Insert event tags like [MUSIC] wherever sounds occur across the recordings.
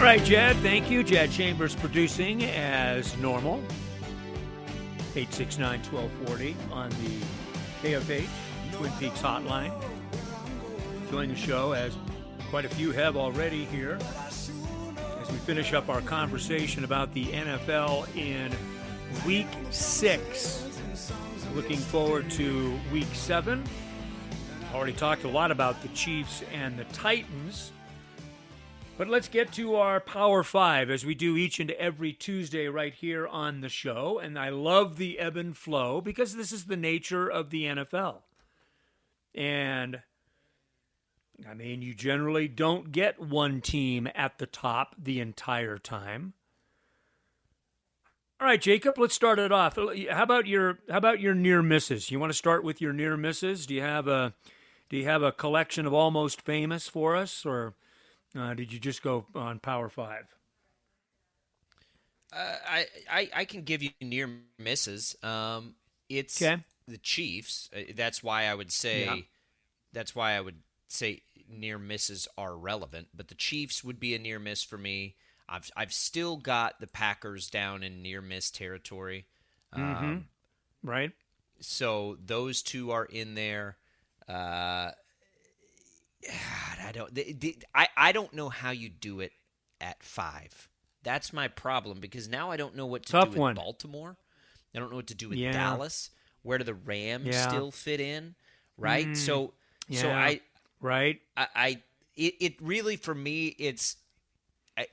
All right, Jed, thank you. Jed Chambers producing as normal. 869 1240 on the KFH Twin Peaks hotline. Join the show as quite a few have already here as we finish up our conversation about the NFL in week six. Looking forward to week seven. Already talked a lot about the Chiefs and the Titans. But let's get to our Power Five as we do each and every Tuesday right here on the show. And I love the ebb and flow because this is the nature of the NFL. And I mean, you generally don't get one team at the top the entire time. All right, Jacob, let's start it off. How about your how about your near misses? You want to start with your near misses? Do you have a do you have a collection of almost famous for us or uh, did you just go on Power 5? Uh, I, I I can give you near misses. Um, it's okay. the Chiefs. Uh, that's why I would say. Yeah. That's why I would say near misses are relevant. But the Chiefs would be a near miss for me. I've I've still got the Packers down in near miss territory. Mm-hmm. Um, right. So those two are in there. Uh, I don't. The, the, I I don't know how you do it at five. That's my problem because now I don't know what to Tough do with. Baltimore. I don't know what to do with Yeah. Dallas. Where do the Rams Yeah. still fit in? Right. Mm, so so. I Right. I, I it, it really for me it's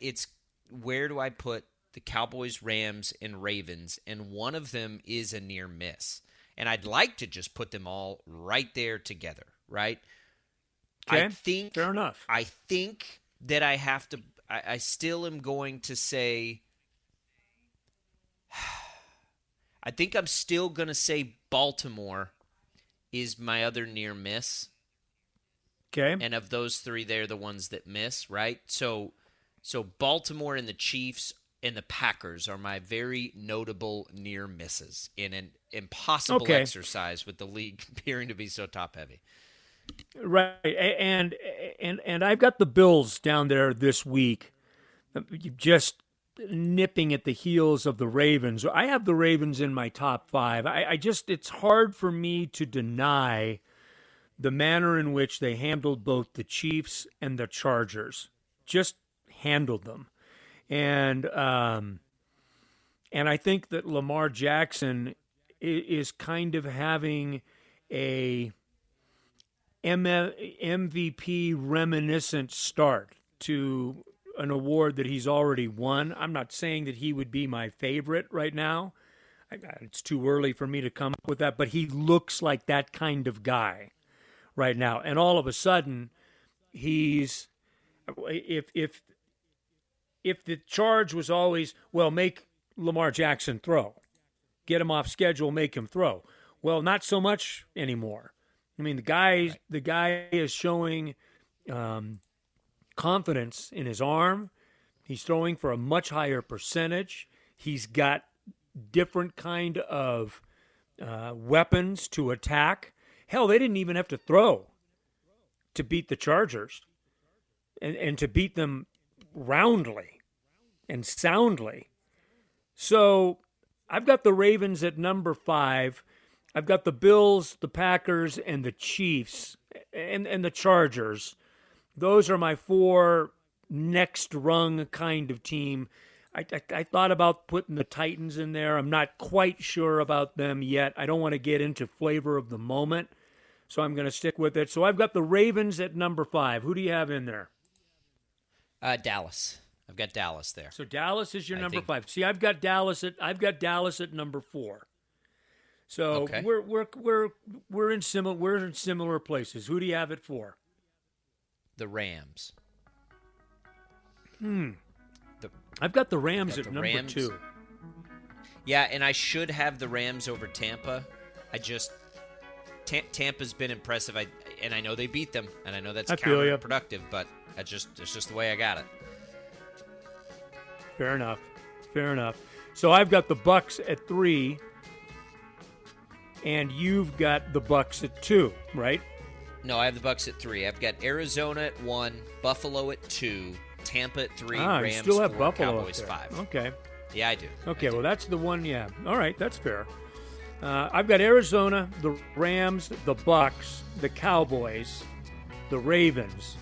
it's where do I put the Cowboys, Rams, and Ravens, and one of them is a near miss, and I'd like to just put them all right there together, right? I think fair enough. I think that I have to. I, I still am going to say. [SIGHS] I think I'm still going to say Baltimore is my other near miss Okay. and of those three they're the ones that miss right so so baltimore and the chiefs and the packers are my very notable near misses in an impossible Okay. exercise with the league [LAUGHS] appearing to be so top heavy Right, and and and I've got the Bills down there this week, uh, just nipping at the heels of the Ravens. I have the Ravens in my top five. I, I just it's hard for me to deny the manner in which they handled both the Chiefs and the Chargers. Just handled them, and um, and I think that Lamar Jackson is kind of having a MVP reminiscent start to an award that he's already won. I'm not saying that he would be my favorite right now. It's too early for me to come up with that, but he looks like that kind of guy right now. And all of a sudden, he's if if if the charge was always well, make Lamar Jackson throw, get him off schedule, make him throw. Well, not so much anymore. I mean, the guy the guy is showing um, confidence in his arm. He's throwing for a much higher percentage. He's got different kind of uh, weapons to attack. Hell, they didn't even have to throw to beat the Chargers, and and to beat them roundly and soundly. So I've got the Ravens at number five. I've got the Bills, the Packers, and the Chiefs, and and the Chargers. Those are my four next rung kind of team. I, I, I thought about putting the Titans in there. I'm not quite sure about them yet. I don't want to get into flavor of the moment, so I'm going to stick with it. So I've got the Ravens at number five. Who do you have in there? uh, dallas i've got dallas there So Dallas is your I number think- five. See, I've got Dallas at I've got Dallas at number four. So Okay. we're we're we're we're in similar we're in similar places. Who do you have it for? the rams Hmm. The- I've got the Rams Got at the number Rams. two. Yeah, and I should have the Rams over Tampa. I just Ta- Tampa's been impressive. I and I know they beat them, and I know that's I counterproductive, but that's just it's just the way I got it. Fair enough. Fair enough. So I've got the Bucks at three, and you've got the Bucks at two, right? No, I have the Bucks at three. I've got Arizona at one, Buffalo at two, Tampa at three, ah, Rams you still have four, Buffalo Cowboys five. Okay. Yeah, I do. Okay, I do. well, that's the one. Yeah. All right, that's fair. Uh, I've got Arizona, the Rams, the Bucks, the Cowboys, the Ravens,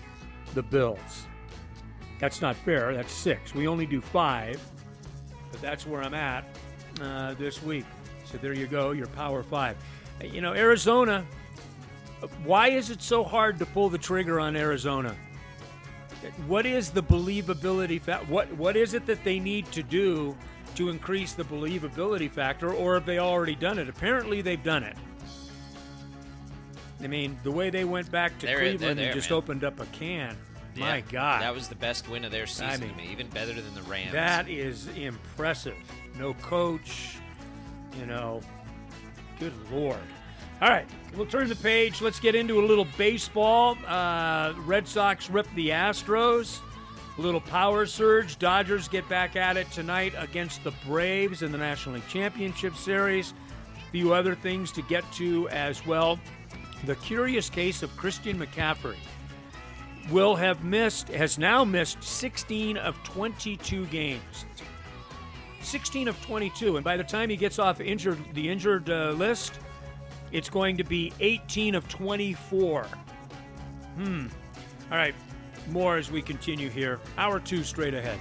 the Bills. That's not fair. That's six. We only do five, but that's where I'm at uh, this week. So there you go, your Power Five. You know, Arizona. Why is it so hard to pull the trigger on Arizona? What is the believability? Fa- what What is it that they need to do to increase the believability factor, or have they already done it? Apparently, they've done it. I mean, the way they went back to They're- they're Cleveland there, and just man. opened up a can. My God, that was the best win of their season mean, to me, even better than the Rams. that is impressive. No coach, you know. Good lord. All right, we'll turn the page. Let's get into a little baseball. Uh, Red Sox rip the Astros. A little power surge. Dodgers get back at it tonight against the Braves in the National League Championship Series. A few other things to get to as well. The curious case of Christian McCaffrey will have missed, has now missed 16 of 22 games. 16 of 22, and by the time he gets off injured the injured uh, list, it's going to be 18 of 24. Hmm. All right, more as we continue here. Hour two straight ahead.